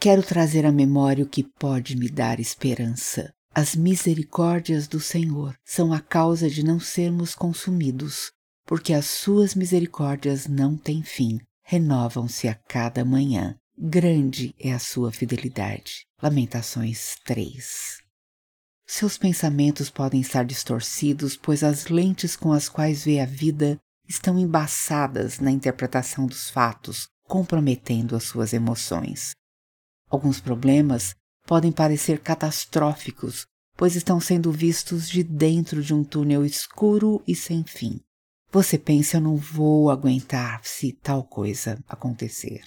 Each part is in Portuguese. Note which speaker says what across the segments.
Speaker 1: quero trazer à memória o que pode me dar esperança. As misericórdias do Senhor são a causa de não sermos consumidos, porque as suas misericórdias não têm fim, renovam-se a cada manhã. Grande é a sua fidelidade. Lamentações 3. Seus pensamentos podem estar distorcidos, pois as lentes com as quais vê a vida estão embaçadas na interpretação dos fatos, comprometendo as suas emoções. Alguns problemas podem parecer catastróficos, pois estão sendo vistos de dentro de um túnel escuro e sem fim. Você pensa, eu não vou aguentar se tal coisa acontecer.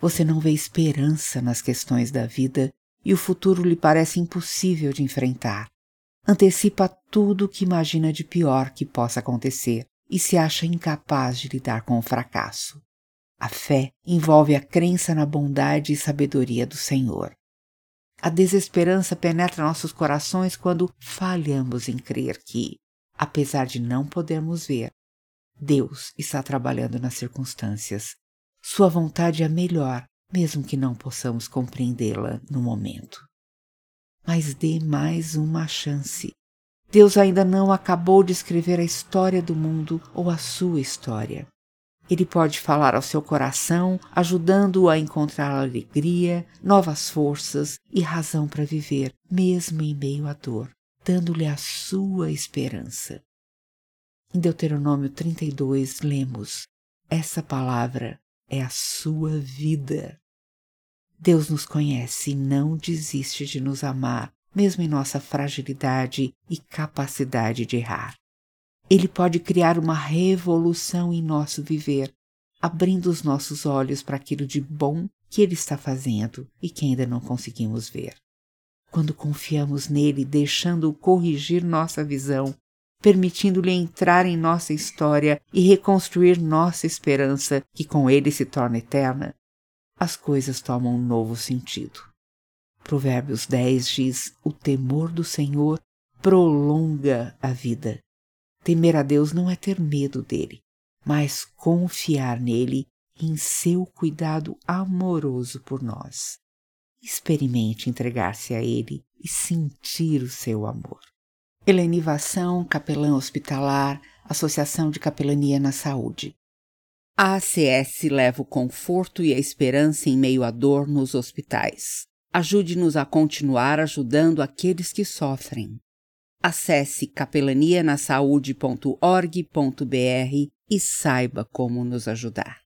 Speaker 1: Você não vê esperança nas questões da vida e o futuro lhe parece impossível de enfrentar. Antecipa tudo o que imagina de pior que possa acontecer e se acha incapaz de lidar com o fracasso. A fé envolve a crença na bondade e sabedoria do Senhor. A desesperança penetra nossos corações quando falhamos em crer que, apesar de não podermos ver, Deus está trabalhando nas circunstâncias. Sua vontade é melhor mesmo que não possamos compreendê-la no momento. Mas dê mais uma chance. Deus ainda não acabou de escrever a história do mundo ou a sua história. Ele pode falar ao seu coração, ajudando-o a encontrar alegria, novas forças e razão para viver, mesmo em meio à dor, dando-lhe a sua esperança. Em Deuteronômio 32, lemos: Essa palavra é a sua vida. Deus nos conhece e não desiste de nos amar, mesmo em nossa fragilidade e capacidade de errar. Ele pode criar uma revolução em nosso viver, abrindo os nossos olhos para aquilo de bom que Ele está fazendo e que ainda não conseguimos ver. Quando confiamos nele, deixando-o corrigir nossa visão, permitindo-lhe entrar em nossa história e reconstruir nossa esperança, que com ele se torna eterna, as coisas tomam um novo sentido. Provérbios 10 diz: O temor do Senhor prolonga a vida. Temer a Deus não é ter medo dele, mas confiar nele em seu cuidado amoroso por nós. Experimente entregar-se a ele e sentir o seu amor. Helenivação, capelã hospitalar, Associação de Capelania na Saúde. A ACS leva o conforto e a esperança em meio à dor nos hospitais. Ajude-nos a continuar ajudando aqueles que sofrem. Acesse capelanianasaude.org.br e saiba como nos ajudar.